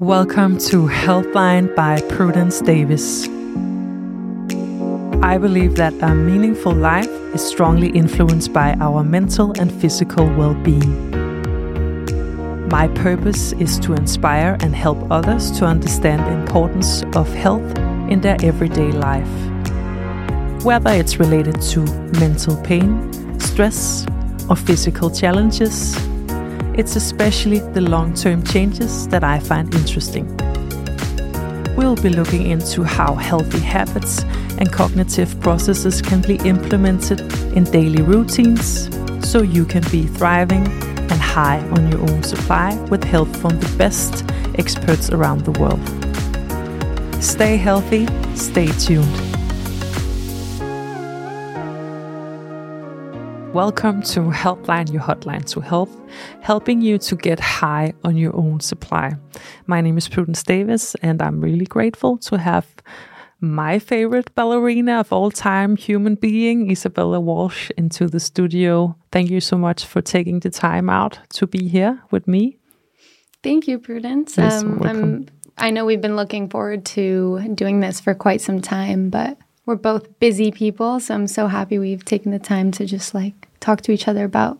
Welcome to Healthline by Prudence Davis. I believe that a meaningful life is strongly influenced by our mental and physical well being. My purpose is to inspire and help others to understand the importance of health in their everyday life. Whether it's related to mental pain, stress, or physical challenges, it's especially the long term changes that I find interesting. We'll be looking into how healthy habits and cognitive processes can be implemented in daily routines so you can be thriving and high on your own supply with help from the best experts around the world. Stay healthy, stay tuned. Welcome to Healthline, your hotline to health, helping you to get high on your own supply. My name is Prudence Davis, and I'm really grateful to have my favorite ballerina of all time, human being, Isabella Walsh, into the studio. Thank you so much for taking the time out to be here with me. Thank you, Prudence. Yes, um, I know we've been looking forward to doing this for quite some time, but we're both busy people, so I'm so happy we've taken the time to just like talk to each other about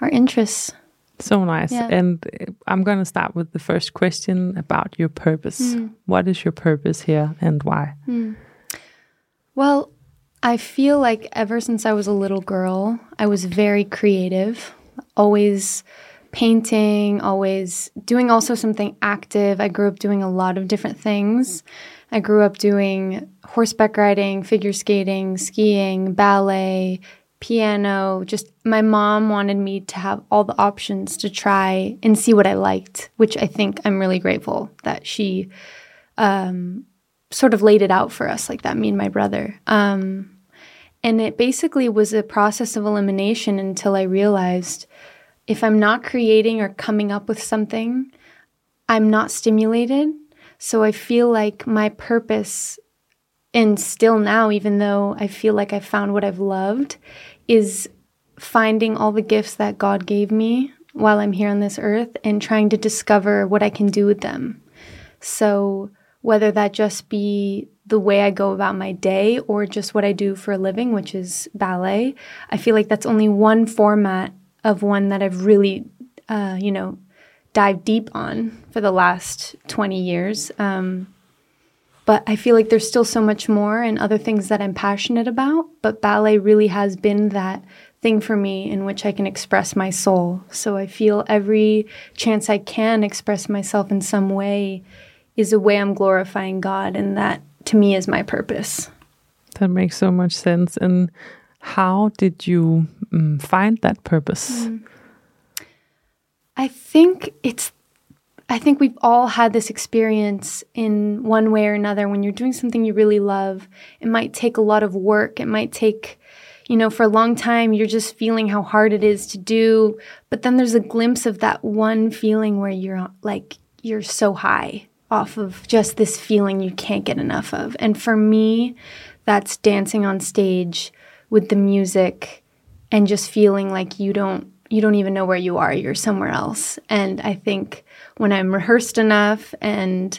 our interests. So nice. Yeah. And uh, I'm going to start with the first question about your purpose. Hmm. What is your purpose here and why? Well, I feel like ever since I was a little girl, I was very creative, always painting, always doing also something active. I grew up doing a lot of different things. I grew up doing horseback riding, figure skating, skiing, ballet, piano. Just my mom wanted me to have all the options to try and see what I liked, which I think I'm really grateful that she um, sort of laid it out for us like that, me and my brother. Um, and it basically was a process of elimination until I realized if I'm not creating or coming up with something, I'm not stimulated. So I feel like my purpose, and still now, even though I feel like I found what I've loved, is finding all the gifts that God gave me while I'm here on this earth and trying to discover what I can do with them. So, whether that just be the way I go about my day or just what I do for a living, which is ballet, I feel like that's only one format of one that I've really, uh, you know, dived deep on for the last 20 years. Um, but I feel like there's still so much more and other things that I'm passionate about. But ballet really has been that thing for me in which I can express my soul. So I feel every chance I can express myself in some way is a way I'm glorifying God. And that to me is my purpose. That makes so much sense. And how did you mm, find that purpose? I think it's I think we've all had this experience in one way or another when you're doing something you really love. It might take a lot of work. It might take you know, for a long time you're just feeling how hard it is to do, but then there's a glimpse of that one feeling where you're like you're so high off of just this feeling you can't get enough of. And for me, that's dancing on stage with the music and just feeling like you don't you don't even know where you are you're somewhere else. And i think when i'm rehearsed enough and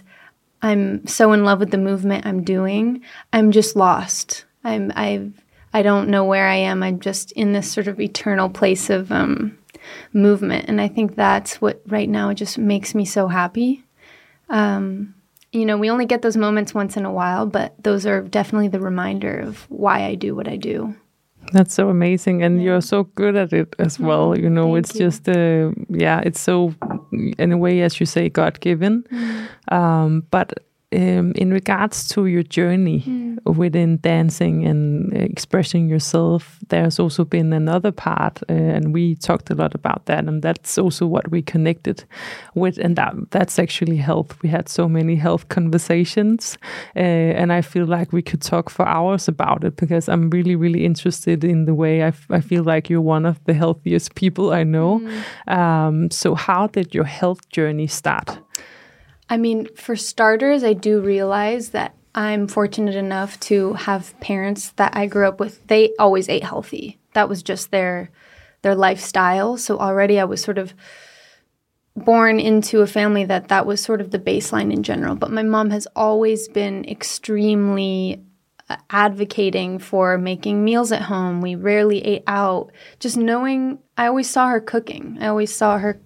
i'm so in love with the movement i'm doing i'm just lost. I'm i've i don't know where i am. I'm just in this sort of eternal place of um, movement. And i think that's what right now just makes me so happy. Um, you know we only get those moments once in a while but those are definitely the reminder of why i do what i do That's so amazing, and you're so good at it as well. You know. Thank it's you. just, uh, yeah, it's so, in a way, as you say, God given. Mm. Um, but um, in regards to your journey Mm. within dancing and expressing yourself, there's also been another part, uh, and we talked a lot about that, and that's also what we connected with, and that that's actually health. We had so many health conversations, uh, and I feel like we could talk for hours about it because I'm really, really interested in the way I, f- I feel like you're one of the healthiest people I know. Um, so, how did your health journey start? I mean, for starters, I do realize that I'm fortunate enough to have parents that I grew up with. They always ate healthy. That was just their their lifestyle. So already I was sort of born into a family that that was sort of the baseline in general. But my mom has always been extremely uh, advocating for making meals at home. We rarely ate out. Just knowing, I always saw her cooking. I always saw her.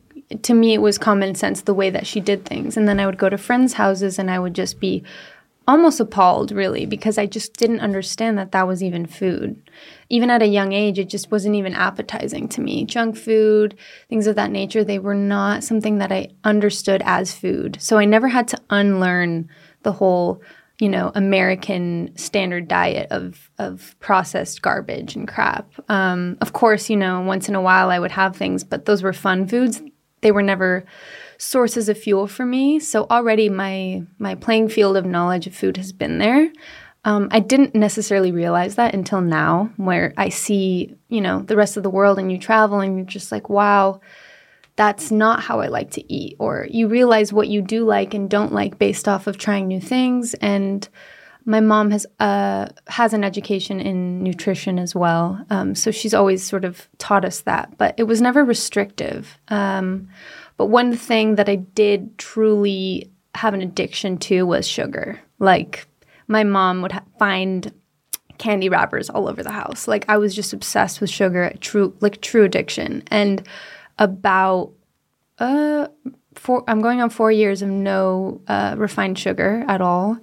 To me, it was common sense the way that she did things. And then I would go to friends' houses and I would just be almost appalled, really, because I just didn't understand that that was even food. Even at a young age, it just wasn't even appetizing to me. Junk food, things of that nature, they were not something that I understood as food. So I never had to unlearn the whole, you know, American standard diet of of processed garbage and crap. Um, of course, you know, once in a while I would have things, but those were fun foods. They were never sources of fuel for me. So already my my playing field of knowledge of food has been there. Um, I didn't necessarily realize that until now, where I see you know the rest of the world and you travel and you're just like, wow, that's not how I like to eat. Or you realize what you do like and don't like based off of trying new things. And my mom has uh, has an education in nutrition as well, um, so she's always sort of taught us that. But it was never restrictive. Um, but one thing that I did truly have an addiction to was sugar. Like my mom would ha- find candy wrappers all over the house. Like I was just obsessed with sugar, true like true addiction. And about uh four I'm going on 4 years of no uh, refined sugar at all.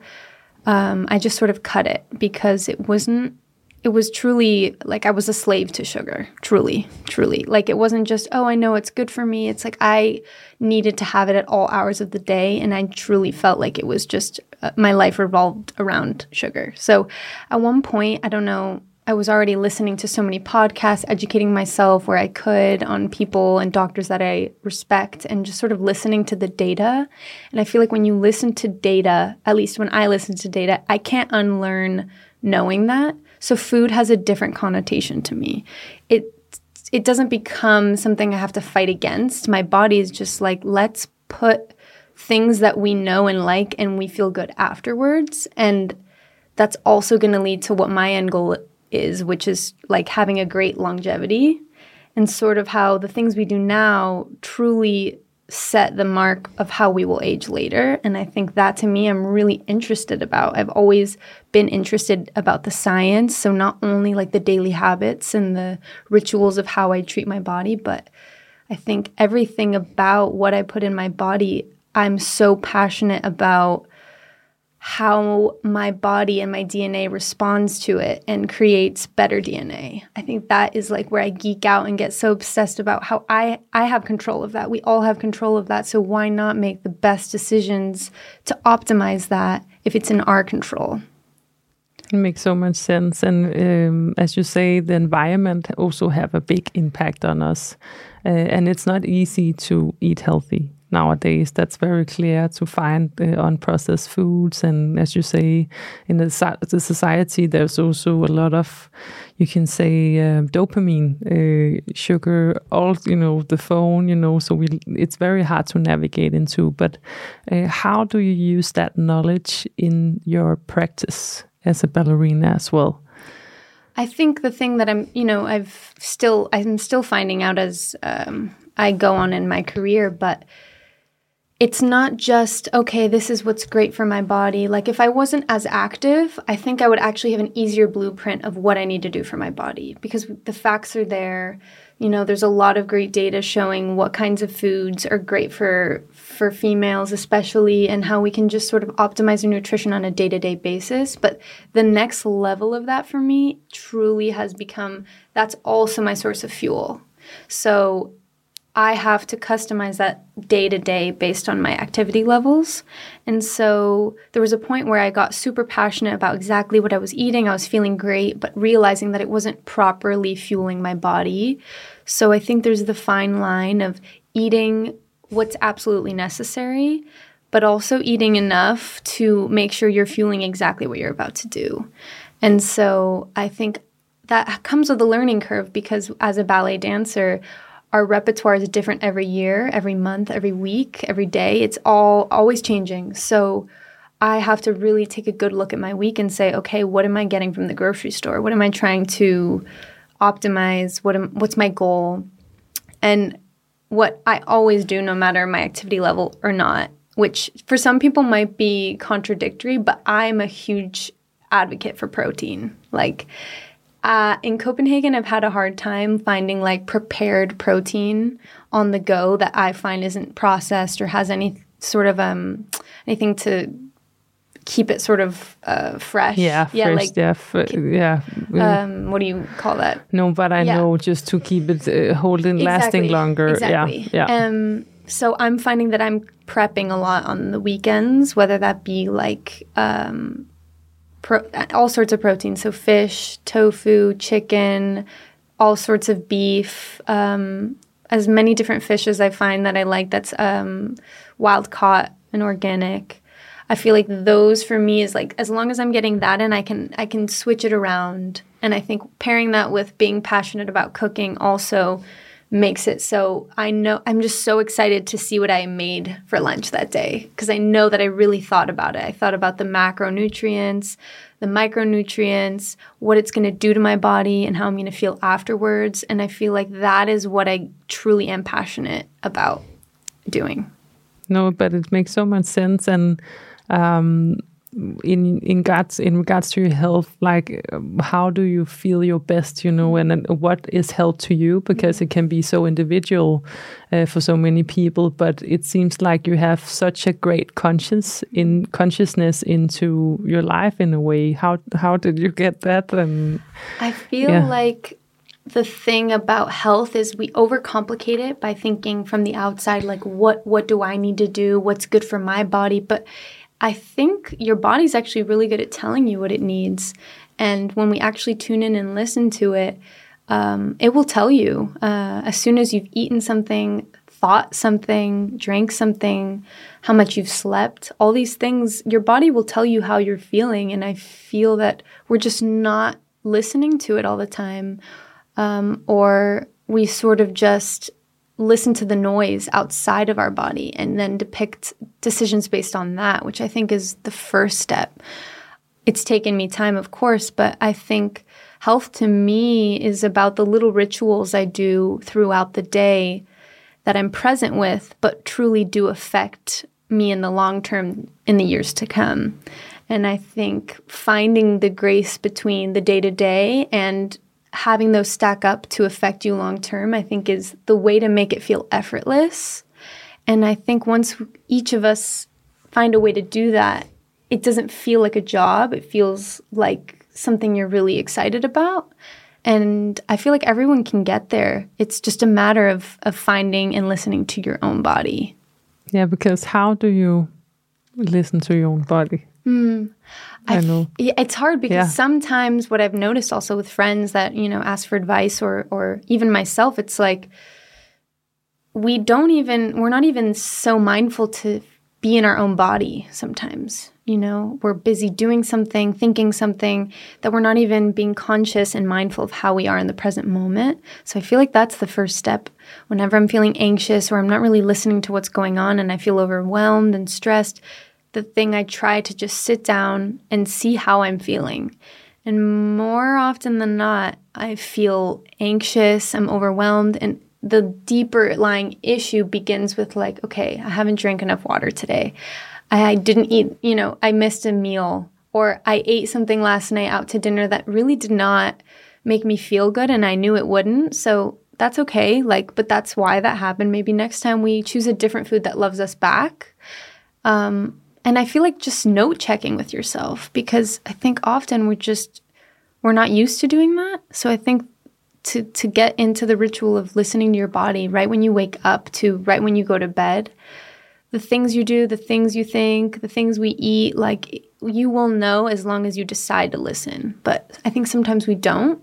Um, I just sort of cut it because it wasn't it was truly like I was a slave to sugar, truly, truly. Like it wasn't just, oh, I know it's good for me. It's like I needed to have it at all hours of the day. And I truly felt like it was just uh, my life revolved around sugar. So at one point, I don't know, I was already listening to so many podcasts, educating myself where I could on people and doctors that I respect, and just sort of listening to the data. And I feel like when you listen to data, at least when I listen to data, I can't unlearn knowing that. So food has a different connotation to me. It it doesn't become something I have to fight against. My body is just like, let's put things that we know and like and we feel good afterwards. And that's also going to lead to what my end goal is, which is like having a great longevity and sort of how the things we do now truly set the mark of how we will age later. And I think that to me, I'm really interested about. I've always been interested about the science. So, not only like the daily habits and the rituals of how I treat my body, but I think everything about what I put in my body, I'm so passionate about how my body and my DNA responds to it and creates better DNA. I think that is like where I geek out and get so obsessed about how I I have control of that. We all have control of that. So why not make the best decisions to optimize that if it's in our control? It makes so much sense and um, as you say the environment also have a big impact on us uh, and it's not easy to eat healthy nowadays. That's very clear to find uh, unprocessed foods, and as you say, in the, the society, there's also a lot of, you can say, uh, dopamine, uh, sugar, all you know, the phone, you know. So we, it's very hard to navigate into. But uh, how do you use that knowledge in your practice as a ballerina as well? I think the thing that I'm, you know, I've still, I'm still finding out as um, I go on in my career, but it's not just, okay, this is what's great for my body. Like, if I wasn't as active, I think I would actually have an easier blueprint of what I need to do for my body because the facts are there. You know, there's a lot of great data showing what kinds of foods are great for for females especially and how we can just sort of optimize our nutrition on a day-to-day basis. But the next level of that for me truly has become that's also my source of fuel. So I have to customize that day to day based on my activity levels. And so there was a point where I got super passionate about exactly what I was eating. I was feeling great, but realizing that it wasn't properly fueling my body. So I think there's the fine line of eating what's absolutely necessary, but also eating enough to make sure you're fueling exactly what you're about to do. And so I think that comes with a learning curve because as a ballet dancer, our repertoire is different every year, every month, every week, every day. It's all always changing. So I have to really take a good look at my week and say, okay, what am I getting from the grocery store? What am I trying to optimize? What am, what's my goal? And what I always do, no matter my activity level or not, which for some people might be contradictory, but I'm a huge advocate for protein. Like uh, in Copenhagen, I've had a hard time finding like prepared protein on the go that I find isn't processed or has any sort of um anything to keep it sort of uh, fresh. Yeah, yeah, fresh, like yeah, f- yeah. um, what do you call that? no, but I yeah. know just to keep it uh, holding, lasting longer. Exactly. Yeah, yeah. Um, so I'm finding that I'm prepping a lot on the weekends, whether that be like um, pro- all sorts of protein, so fish, tofu, chicken, all sorts of beef, um, as many different fish as I find that I like. That's um, wild caught and organic. I feel like those for me is like as long as I'm getting that in, I can I can switch it around. And I think pairing that with being passionate about cooking also makes it so I know I'm just so excited to see what I made for lunch that day because I know that I really thought about it. I thought about the macronutrients, the micronutrients, what it's going to do to my body and how I'm going to feel afterwards and I feel like that is what I truly am passionate about doing. No, but it makes so much sense. And um, in in regards in regards to your health, like um, how do you feel your best? You know, and, and what is health to you? Because it can be so individual uh, for so many people. But it seems like you have such a great conscious in consciousness into your life in a way. How how did you get that? And I feel Yeah. like the thing about health is we overcomplicate it by thinking from the outside like what what do I need to do? What's good for my body? But I think your body's actually really good at telling you what it needs. And when we actually tune in and listen to it, um, it will tell you uh, as soon as you've eaten something, thought something, drank something, how much you've slept, all these things, your body will tell you how you're feeling. And I feel that we're just not listening to it all the time. Um, or we sort of just listen to the noise outside of our body and then depict decisions based on that, which I think is the first step. It's taken me time, of course, but I think health to me is about the little rituals I do throughout the day that I'm present with, but truly do affect me in the long term in the years to come. And I think finding the grace between the day to day and having those stack up to affect you long term, I think is the way to make it feel effortless. And I think once each of us find a way to do that, it doesn't feel like a job. It feels like something you're really excited about. And I feel like everyone can get there. It's just a matter of, of finding and listening to your own body. yeah, because how do you listen to your own body? Hmm. I f- know. It's hard because Yeah. sometimes what I've noticed also with friends that you know ask for advice or or even myself, it's like we don't even we're not even so mindful to be in our own body sometimes. You know, we're busy doing something, thinking something that we're not even being conscious and mindful of how we are in the present moment. So I feel like that's the first step. Whenever I'm feeling anxious or I'm not really listening to what's going on and I feel overwhelmed and stressed, the thing I try to just sit down and see how I'm feeling. And more often than not, I feel anxious, I'm overwhelmed, and the deeper lying issue begins with, like, okay, I haven't drank enough water today. I, didn't eat, you know, I missed a meal, or I ate something last night out to dinner that really did not make me feel good, and I knew it wouldn't. So that's okay. Like, but that's why that happened. Maybe next time we choose a different food that loves us back. Um, and I feel like just note checking with yourself because I think often we're just we're not used to doing that. So I think to to get into the ritual of listening to your body right when you wake up to right when you go to bed, the things you do, the things you think, the things we eat, like you will know as long as you decide to listen. But I think sometimes we don't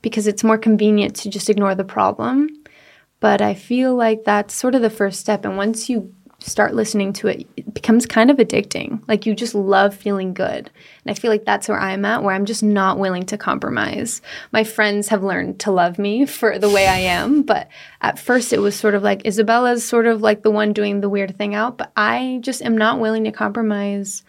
because it's more convenient to just ignore the problem. But I feel like that's sort of the first step. And once you start listening to it, it becomes kind of addicting. Like you just love feeling good. And I feel like that's where I'm at, where I'm just not willing to compromise. My friends have learned to love me for the way I am. But at first, it was sort of like Isabella's sort of like the one doing the weird thing out. But I just am not willing to compromise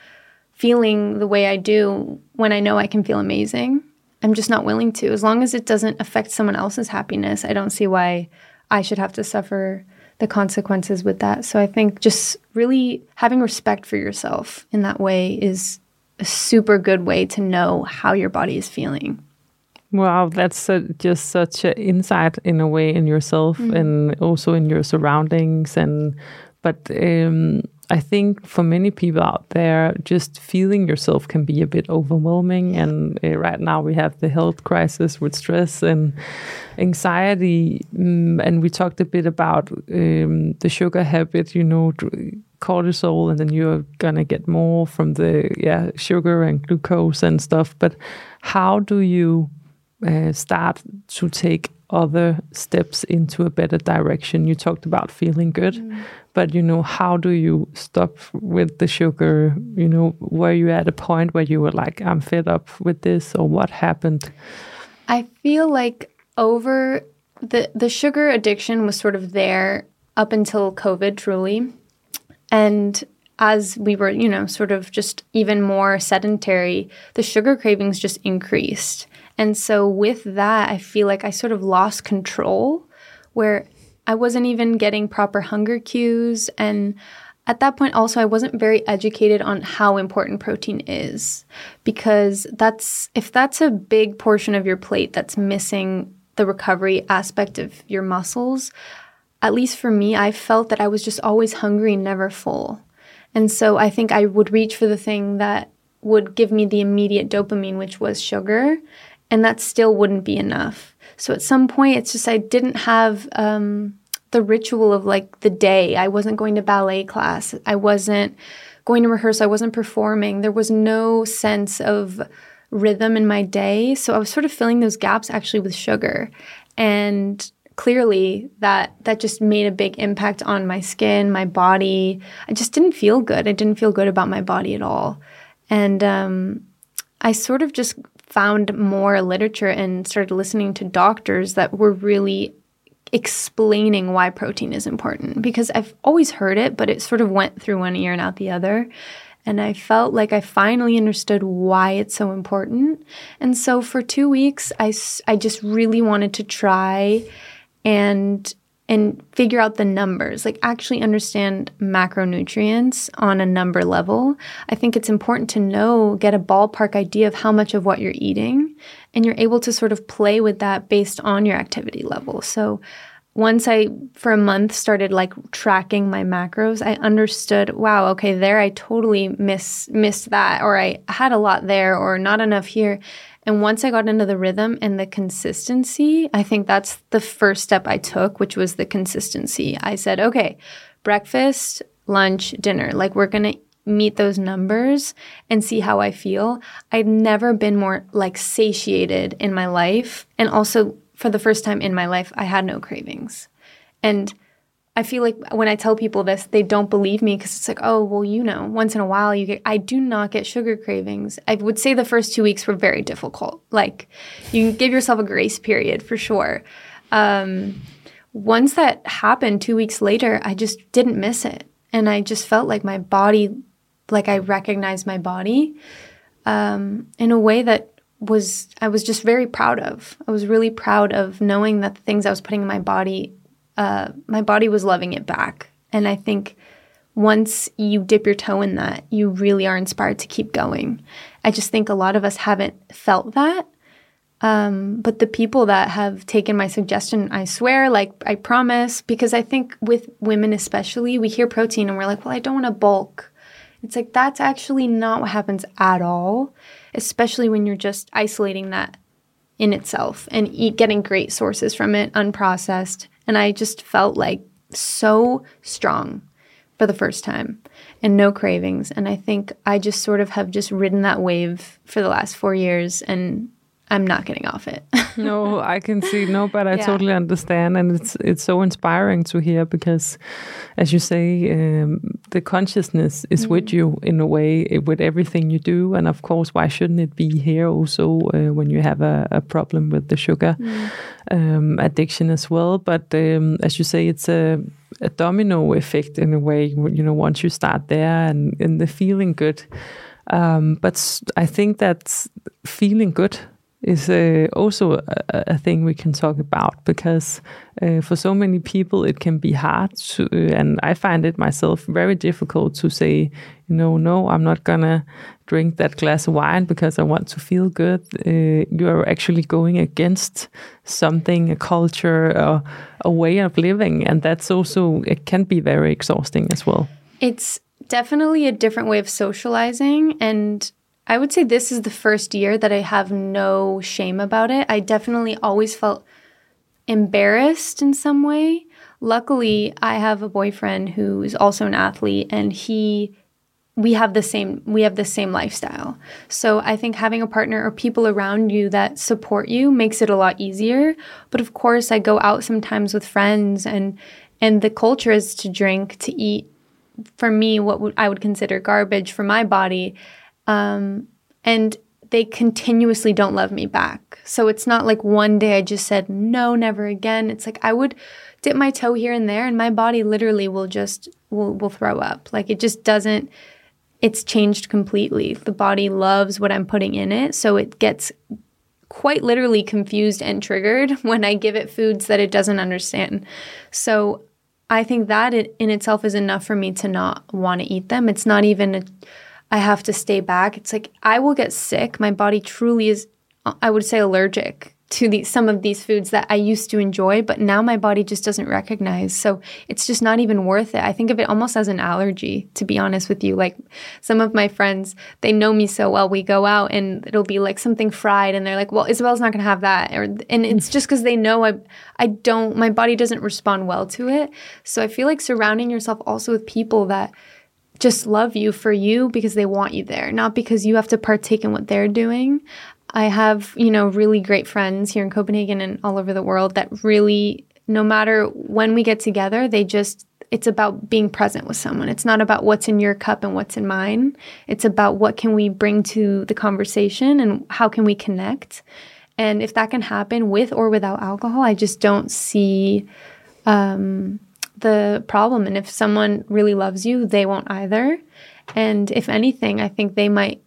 feeling the way I do when I know I can feel amazing. I'm just not willing to. As long as it doesn't affect someone else's happiness, I don't see why I should have to suffer the consequences with that. So I think just really having respect for yourself in that way is a super good way to know how your body is feeling. Wow, that's a, just such an insight in a way in yourself mm-hmm. and also in your surroundings. And but um, I think for many people out there, just feeling yourself can be a bit overwhelming. And uh, right now we have the health crisis with stress and anxiety. Um, and we talked a bit about um, the sugar habit, you know, cortisol, and then you're gonna get more from the yeah sugar and glucose and stuff. But how do you uh, start to take other steps into a better direction? You talked about feeling good, mm. but you know how do you stop with the sugar? You know were you at a point where you were like i'm fed up with this or what happened? I feel like over the the sugar addiction was sort of there up until covid truly. And as we were you know sort of just even more sedentary the sugar cravings just increased and so with that i feel like i sort of lost control where I wasn't even getting proper hunger cues. And at that point, also, I wasn't very educated on how important protein is because that's if that's a big portion of your plate that's missing the recovery aspect of your muscles, at least for me, I felt that I was just always hungry, never full. And so I think I would reach for the thing that would give me the immediate dopamine, which was sugar, and that still wouldn't be enough. So at some point, it's just I didn't have um, the ritual of like the day. I wasn't going to ballet class. I wasn't going to rehearse. I wasn't performing. There was no sense of rhythm in my day. So I was sort of filling those gaps actually with sugar. And clearly that that just made a big impact on my skin, my body. I just didn't feel good. I didn't feel good about my body at all. And um, I sort of just found more literature and started listening to doctors that were really explaining why protein is important because I've always heard it, but it sort of went through one ear and out the other. And I felt like I finally understood why it's so important. And so for two weeks, I, I just really wanted to try and and figure out the numbers, like actually understand macronutrients on a number level. I think it's important to know, get a ballpark idea of how much of what you're eating, and you're able to sort of play with that based on your activity level. So once I, for a month, started like tracking my macros, I understood, wow, okay, there I totally miss missed that, or I had a lot there, or not enough here. And once I got into the rhythm and the consistency, I think that's the first step I took, which was the consistency. I said, okay, breakfast, lunch, dinner, like we're going to meet those numbers and see how I feel. I'd never been more like satiated in my life. And also, for the first time in my life, I had no cravings. And I feel like when I tell people this, they don't believe me because it's like, oh, well, you know, once in a while you get, I do not get sugar cravings. I would say the first two weeks were very difficult. Like, you give yourself a grace period for sure. Um, once that happened two weeks later, I just didn't miss it. And I just felt like my body, like I recognized my body um, in a way that was, I was just very proud of. I was really proud of knowing that the things I was putting in my body uh, my body was loving it back. And I think once you dip your toe in that, you really are inspired to keep going. I just think a lot of us haven't felt that. Um, but the people that have taken my suggestion, I swear, like I promise, because I think with women especially, we hear protein and we're like, well, I don't want to bulk. It's like that's actually not what happens at all, especially when you're just isolating that in itself and eat getting great sources from it, unprocessed, and I just felt like so strong for the first time and no cravings. And I think I just sort of have just ridden that wave for the last four years and I'm not getting off it. no, I can see no, but I yeah. totally understand, and it's it's so inspiring to hear because, as you say, um, the consciousness is mm. with you in a way eh, with everything you do, and of course, why shouldn't it be here also uh, when you have a, a, problem with the sugar mm. um, addiction as well? But um, as you say, it's a a domino effect in a way. You know, once you start there and and the feeling good. Um, but I think that feeling good is uh, also a, a, thing we can talk about because uh, for so many people it can be hard to, and I find it myself very difficult to say, you know, no, I'm not gonna drink that glass of wine because I want to feel good. Uh, you are actually going against something, a culture, a, a way of living, and that's also it can be very exhausting as well. It's definitely a different way of socializing and I would say this is the first year that I have no shame about it. I definitely always felt embarrassed in some way. Luckily, I have a boyfriend who is also an athlete and he we have the same we have the same lifestyle. So I think having a partner or people around you that support you makes it a lot easier. But of course, I go out sometimes with friends and and the culture is to drink, to eat for me what I would consider garbage for my body um, and they continuously don't love me back. So it's not like one day I just said, no, never again. It's like I would dip my toe here and there and my body literally will just, will, will throw up. Like it just doesn't, it's changed completely. The body loves what I'm putting in it. So it gets quite literally confused and triggered when I give it foods that it doesn't understand. So I think that in itself is enough for me to not want to eat them. It's not even a, I have to stay back. It's like I will get sick. My body truly is, I would say, allergic to the, some of these foods that I used to enjoy, but now my body just doesn't recognize. So it's just not even worth it. I think of it almost as an allergy, to be honest with you. Like some of my friends, they know me so well. We go out and it'll be like something fried, and they're like, "Well, Isabel's not going to have that," or, and it's just because they know I, I don't. My body doesn't respond well to it. So I feel like surrounding yourself also with people that just love you for you because they want you there, not because you have to partake in what they're doing. I have, you know, really great friends here in Copenhagen and all over the world that really, no matter when we get together, they just, it's about being present with someone. It's not about what's in your cup and what's in mine. It's about what can we bring to the conversation and how can we connect. And if that can happen with or without alcohol, I just don't see um, the problem. And if someone really loves you, they won't either. And if anything, I think they might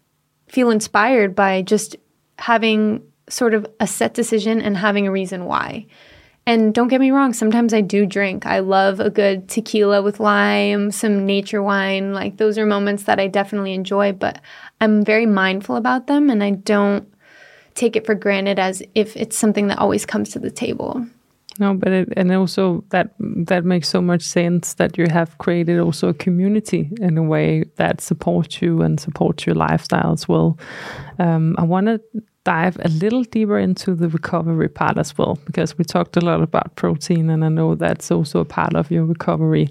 feel inspired by just having sort of a set decision and having a reason why. And don't get me wrong, sometimes I do drink. I love a good tequila with lime, some nature wine. Like those are moments that I definitely enjoy, but I'm very mindful about them and I don't take it for granted as if it's something that always comes to the table. No, but it, and also that that makes so much sense that you have created also a community in a way that supports you and supports your lifestyle as well. Um, I want to dive a little deeper into the recovery part as well because we talked a lot about protein and I know that's also a part of your recovery,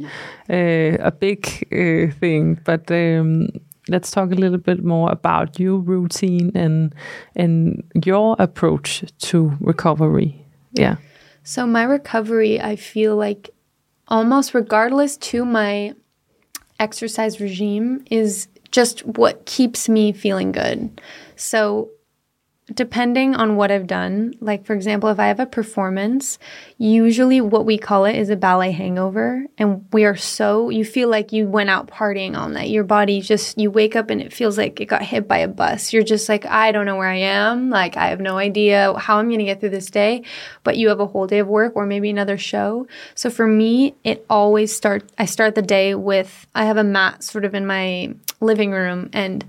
uh, a big uh, thing. But um, let's talk a little bit more about your routine and and your approach to recovery. Yeah. So, my recovery, I feel like almost regardless to my exercise regime, is just what keeps me feeling good. So, depending on what I've done, like for example, if I have a performance, usually what we call it is a ballet hangover. And we are so, you feel like you went out partying all night. Your body just, you wake up and it feels like it got hit by a bus. You're just like, I don't know where I am. Like, I have no idea how I'm going to get through this day. But you have a whole day of work or maybe another show. So for me, it always starts, I start the day with, I have a mat sort of in my living room and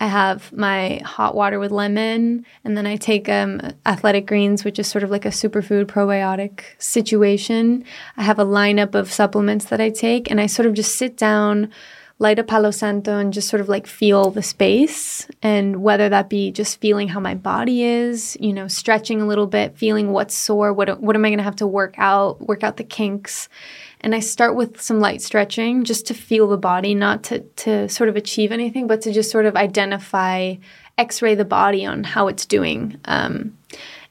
I have my hot water with lemon, and then I take um, athletic greens, which is sort of like a superfood probiotic situation. I have a lineup of supplements that I take, and I sort of just sit down, light a Palo Santo, and just sort of like feel the space. And whether that be just feeling how my body is, you know, stretching a little bit, feeling what's sore, what, what am I going to have to work out, work out the kinks and I start with some light stretching just to feel the body, not to, to sort of achieve anything, but to just sort of identify, x ray the body on how it's doing. Um,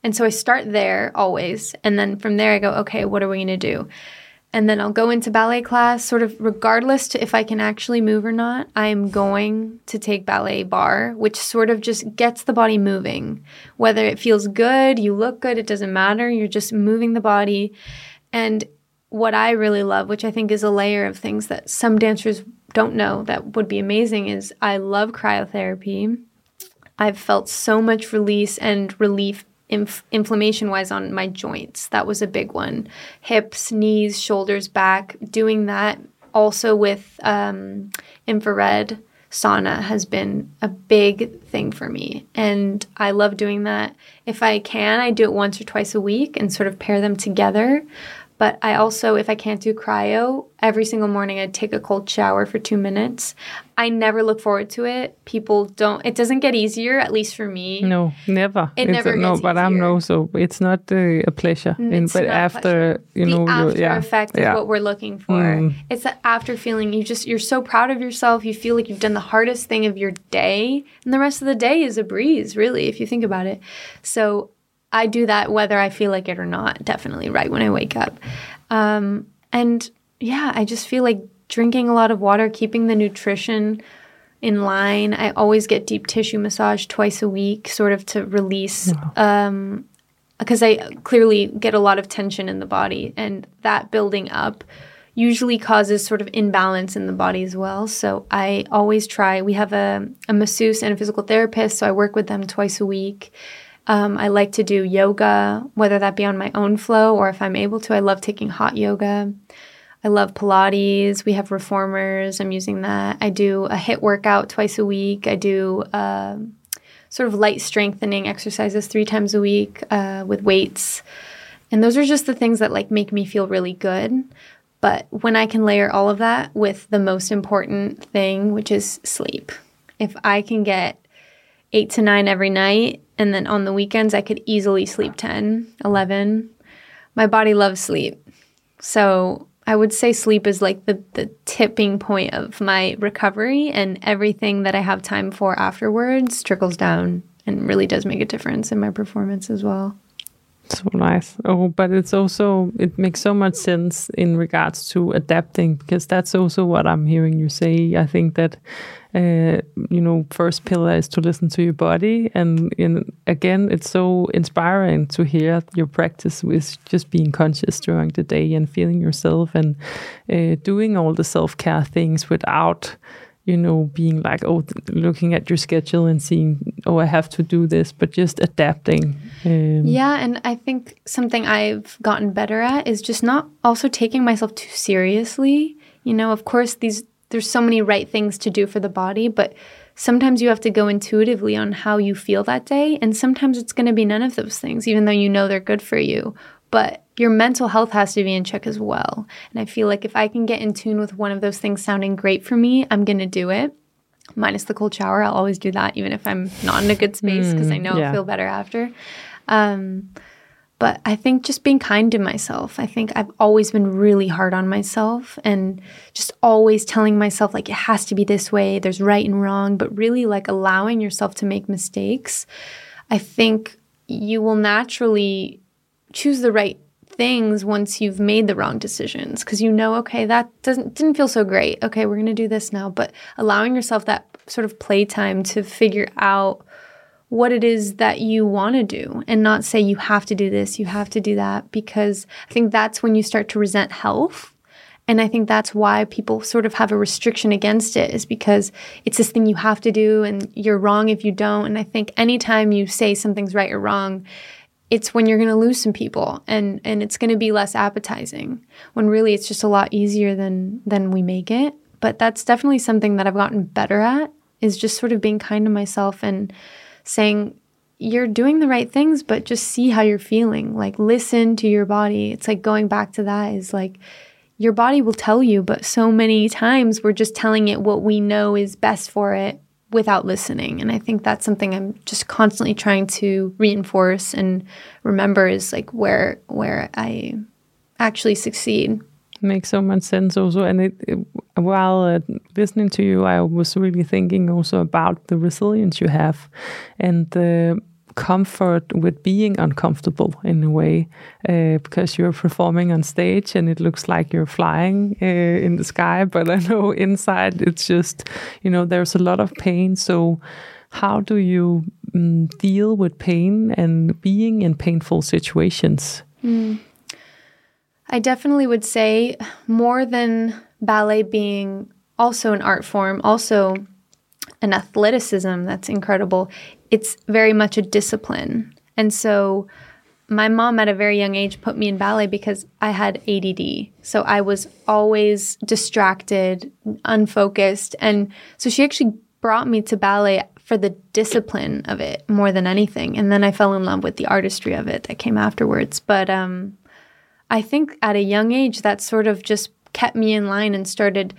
and so I start there always. And then from there, I go, okay, what are we going to do? And then I'll go into ballet class, sort of regardless to if I can actually move or not. I'm going to take ballet barre, which sort of just gets the body moving. Whether it feels good, you look good, it doesn't matter. You're just moving the body. And what I really love, which I think is a layer of things that some dancers don't know that would be amazing, is I love cryotherapy. I've felt so much release and relief inf- inflammation wise on my joints. That was a big one. Hips, knees, shoulders, back. Doing that also with um, infrared sauna has been a big thing for me. And I love doing that. If I can, I do it once or twice a week and sort of pair them together. But I also, if I can't do cryo, every single morning I'd take a cold shower for two minutes. I never look forward to it. People don't. It doesn't get easier, at least for me. No, never. It it's never a, no, but I'm easier. no. So it's not uh, a pleasure. And- but not after pleasure. you the know, you- after yeah, effect is yeah. what we're looking for. Mm. It's that after feeling. You just you're so proud of yourself. You feel like you've done the hardest thing of your day, and the rest of the day is a breeze, really, if you think about it. So I do that whether I feel like it or not. Definitely, right when I wake up, um, and yeah, I just feel like drinking a lot of water, keeping the nutrition in line. I always get deep tissue massage twice a week, sort of to release um, because I clearly get a lot of tension in the body, and that building up usually causes sort of imbalance in the body as well. So I always try. We have a, a masseuse and a physical therapist, so I work with them twice a week. Um, I like to do yoga, whether that be on my own flow or if I'm able to. I love taking hot yoga. I love Pilates. We have reformers. I'm using that. I do a HIIT workout twice a week. I do um sort of light strengthening exercises three times a week uh, with weights. And those are just the things that like make me feel really good. But when I can layer all of that with the most important thing, which is sleep, if I can get eight to nine every night, and then on the weekends, I could easily sleep 10, 11. My body loves sleep. So I would say sleep is like the, the tipping point of my recovery, and everything that I have time for afterwards trickles down and really does make a difference in my performance as well. So nice. Oh, but it's also it makes so much sense in regards to adapting because that's also what I'm hearing you say. I think that uh, you know, first pillar is to listen to your body, and in, again, it's so inspiring to hear your practice with just being conscious during the day and feeling yourself and uh, doing all the self care things without you know, being like, oh, looking at your schedule and seeing, oh, I have to do this, but just adapting. Um, Yeah, and I think something I've gotten better at is just not also taking myself too seriously. You know, of course these there's so many right things to do for the body, but sometimes you have to go intuitively on how you feel that day, and sometimes it's going to be none of those things even though you know they're good for you. But your mental health has to be in check as well. And I feel like if I can get in tune with one of those things sounding great for me, I'm going to do it. Minus the cold shower, I'll always do that, even if I'm not in a good space, because I know yeah. I'll feel better after. Um, but I think just being kind to myself. I think I've always been really hard on myself and just always telling myself, like, it has to be this way, there's right and wrong, but really like allowing yourself to make mistakes. I think you will naturally choose the right things once you've made the wrong decisions because you know okay that doesn't didn't feel so great okay we're going to do this now but allowing yourself that sort of playtime to figure out what it is that you want to do and not say you have to do this, you have to do that, because I think that's when you start to resent health. And I think that's why people sort of have a restriction against it, is because it's this thing you have to do and you're wrong if you don't. And I think anytime you say something's right or wrong, it's when you're going to lose some people and, and it's going to be less appetizing when really it's just a lot easier than, than we make it. But that's definitely something that I've gotten better at is just sort of being kind to myself and saying you're doing the right things but just see how you're feeling. Like listen to your body. It's like going back to that is like your body will tell you but so many times we're just telling it what we know is best for it without listening. And i think that's something i'm just constantly trying to reinforce and remember is like where where i actually succeed makes so much sense also. And it, it- while uh, listening to you i was really thinking also about the resilience you have and the comfort with being uncomfortable in a way uh, because you're performing on stage and it looks like you're flying uh, in the sky. But i know inside it's just you know there's a lot of pain. So how do you mm, deal with pain and being in painful situations I definitely would say more than ballet being also an art form, also an athleticism that's incredible. It's very much a discipline. And so my mom at a very young age put me in ballet because I had ADD. So I was always distracted, unfocused. And so she actually brought me to ballet for the discipline of it more than anything. And then I fell in love with the artistry of it that came afterwards. But um, I think at a young age, that sort of just kept me in line and started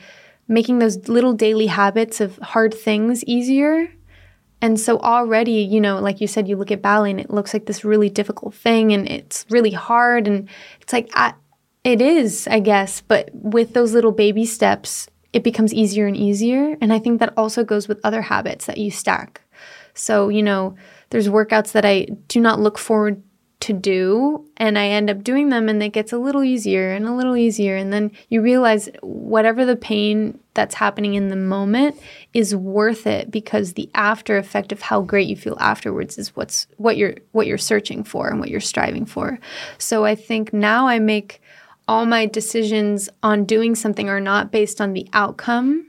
making those little daily habits of hard things easier and so already, you know, like you said, you look at ballet and it looks like this really difficult thing and it's really hard. And it's like, I, it is, I guess. But with those little baby steps, it becomes easier and easier. And I think that also goes with other habits that you stack. So, you know, there's workouts that I do not look forward to do and I end up doing them and it gets a little easier and a little easier and then you realize whatever the pain that's happening in the moment is worth it because the after effect of how great you feel afterwards is what's what you're what you're searching for and what you're striving for. So I think now I make all my decisions on doing something or not based on the outcome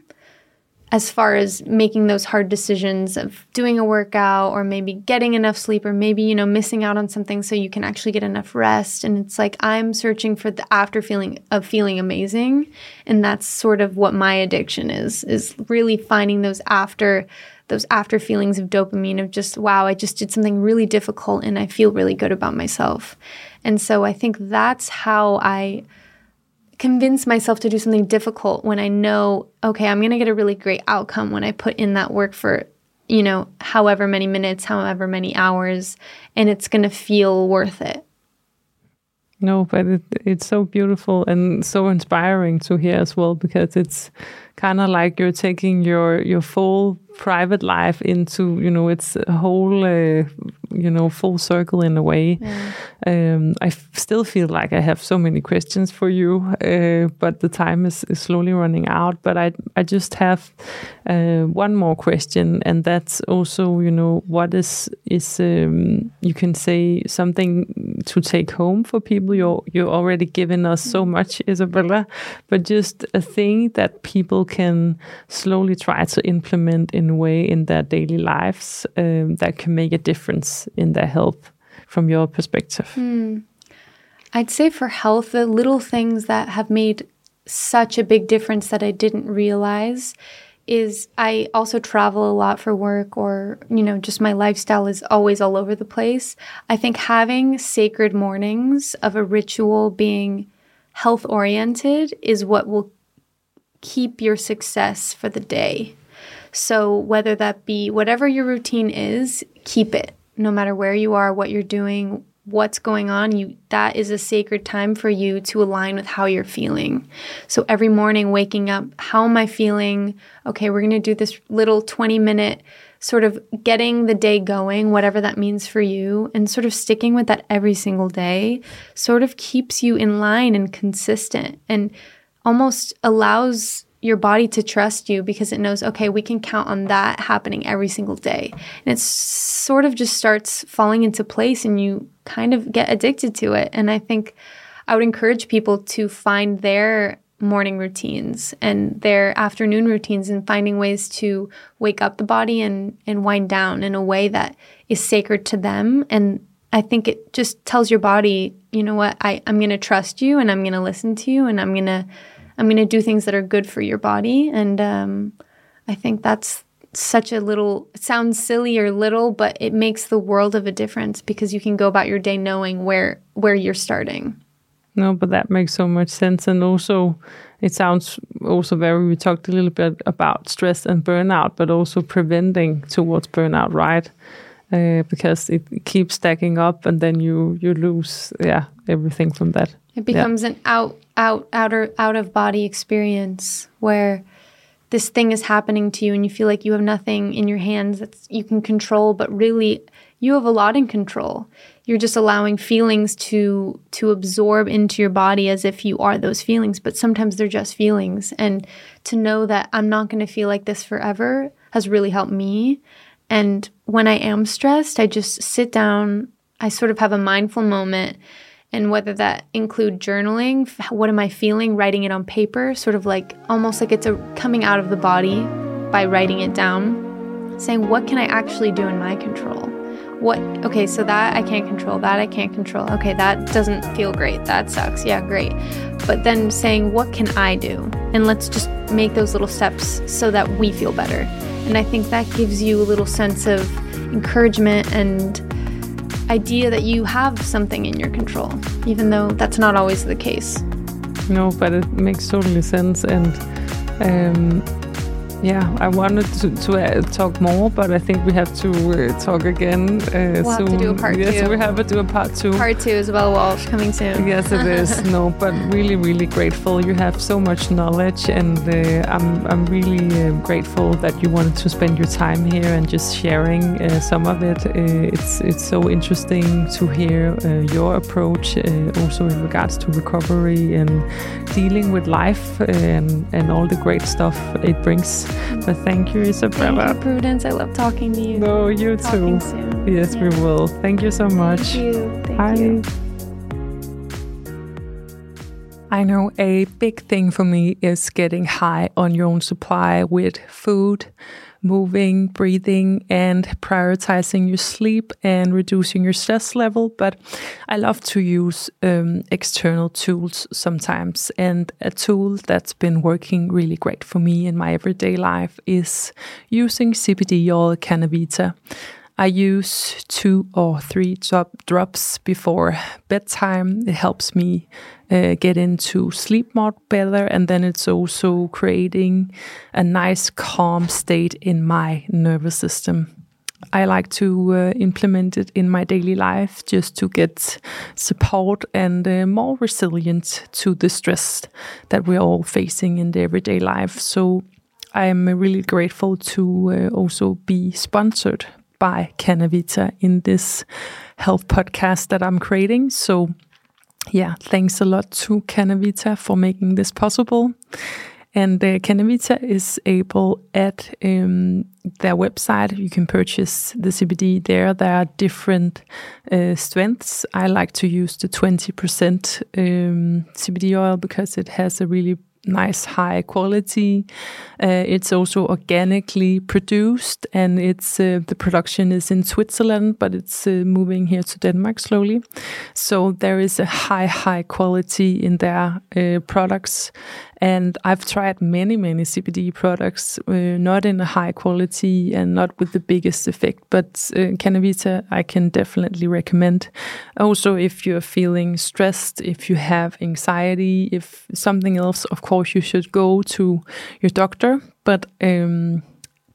as far as making those hard decisions of doing a workout or maybe getting enough sleep or maybe you know missing out on something so you can actually get enough rest. And it's like i'm searching for the after feeling of feeling amazing. And that's sort of what my addiction is is really finding those after those after feelings of dopamine of just wow i just did something really difficult and i feel really good about myself. And so i think that's how i convince myself to do something difficult when I know, okay, I'm going to get a really great outcome when I put in that work for, you know, however many minutes, however many hours, and it's going to feel worth it. No, but it, it's so beautiful and so inspiring to hear as well because it's kind of like you're taking your your full private life into you know its whole uh, you know full circle in a way. Yeah. Um, I still feel like I have so many questions for you, uh, but the time is, is, slowly running out. But I I just have uh, one more question, and that's also you know what is is um, you can say something to take home for people. You you already given us so much, Isabella, but just a thing that people can slowly try to implement in a way in their daily lives um, that can make a difference in their health from your perspective? Mm. I'd say for health, the little things that have made such a big difference that I didn't realize is I also travel a lot for work or you know just my lifestyle is always all over the place. I think having sacred mornings of a ritual being health oriented is what will keep your success for the day. So, whether that be whatever your routine is, keep it. No matter where you are, what you're doing, what's going on, you that is a sacred time for you to align with how you're feeling. So every morning waking up, how am I feeling? Okay, we're going to do this little 20 minute sort of getting the day going, whatever that means for you, and sort of sticking with that every single day sort of keeps you in line and consistent and almost allows your body to trust you because it knows, okay, we can count on that happening every single day. And it sort of just starts falling into place and you kind of get addicted to it. And I think I would encourage people to find their morning routines and their afternoon routines and finding ways to wake up the body and, and wind down in a way that is sacred to them. And I think it just tells your body, you know what, I, I'm going to trust you and I'm going to listen to you and I'm going to I'm going to do things that are good for your body. And um, I think that's such a little, it sounds silly or little, but it makes the world of a difference because you can go about your day knowing where where you're starting. No, but that makes so much sense. And also, it sounds also very, we talked a little bit about stress and burnout, but also preventing towards burnout, right? Uh, because it keeps stacking up and then you you lose yeah everything from that. It becomes yeah. an out out outer out of body experience where this thing is happening to you and you feel like you have nothing in your hands that you can control but really you have a lot in control. You're just allowing feelings to to absorb into your body as if you are those feelings but sometimes they're just feelings. And to know that I'm not going to feel like this forever has really helped me. And when I am stressed I just sit down I sort of have a mindful moment and whether that include journaling what am i feeling writing it on paper sort of like almost like it's a coming out of the body by writing it down saying, what can I actually do in my control? What, okay, so that I can't control, that I can't control. Okay, that doesn't feel great. That sucks. Yeah, great. But then saying, what can I do? And let's just make those little steps so that we feel better. And I think that gives you a little sense of encouragement and idea that you have something in your control, even though that's not always the case. No, but it makes totally sense. And um, yeah, I wanted to, to uh, talk more, but I think we have to uh, talk again uh, we'll soon. Have to do a part yes, two. we have to do a part two. Part two as well, Walsh, coming soon. Yes, it is. no, but really, really grateful. You have so much knowledge, and uh, I'm I'm really uh, grateful that you wanted to spend your time here and just sharing uh, some of it. it's it's so interesting to hear your approach, also in regards to recovery and dealing with life and and all the great stuff it brings. But thank you, Isabella. Thank you, Prudence. I love talking to you. No, you talking too. Soon. Yes, yeah. we will. Thank you so much. Thank you. Thank Bye. You. I know a big thing for me is getting high on your own supply with food, moving, breathing, and prioritizing your sleep and reducing your stress level. But I love to use um, external tools sometimes. And a tool that's been working really great for me in my everyday life is using CBD oil Cannavita. I use two or three drop drops before bedtime. It helps me uh, get into sleep mode better, and then it's also creating a nice calm state in my nervous system. I like to uh, implement it in my daily life just to get support and uh, more resilient to the stress that we're all facing in the everyday life. So I'm really grateful to uh, also be sponsored by Cannavita in this health podcast that I'm creating. So, yeah, thanks a lot to Cannavita for making this possible. And uh, Cannavita is able at um, their website. You can purchase the CBD there. There are different uh, strengths. I like to use the 20% um, CBD oil because it has a really nice high quality. Uh, it's also organically produced, and it's uh, the production is in Switzerland, but it's uh, moving here to Denmark slowly. So there is a high high quality in their uh, products, and I've tried many, many CBD products, uh, not in a high quality and not with the biggest effect, but uh, Cannavita I can definitely recommend. Also, if you're feeling stressed, if you have anxiety, if something else, of course, you should go to your doctor, but um,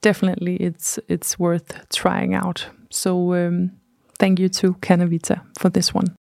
definitely it's, it's worth trying out. So, um, thank you to Cannavita for this one.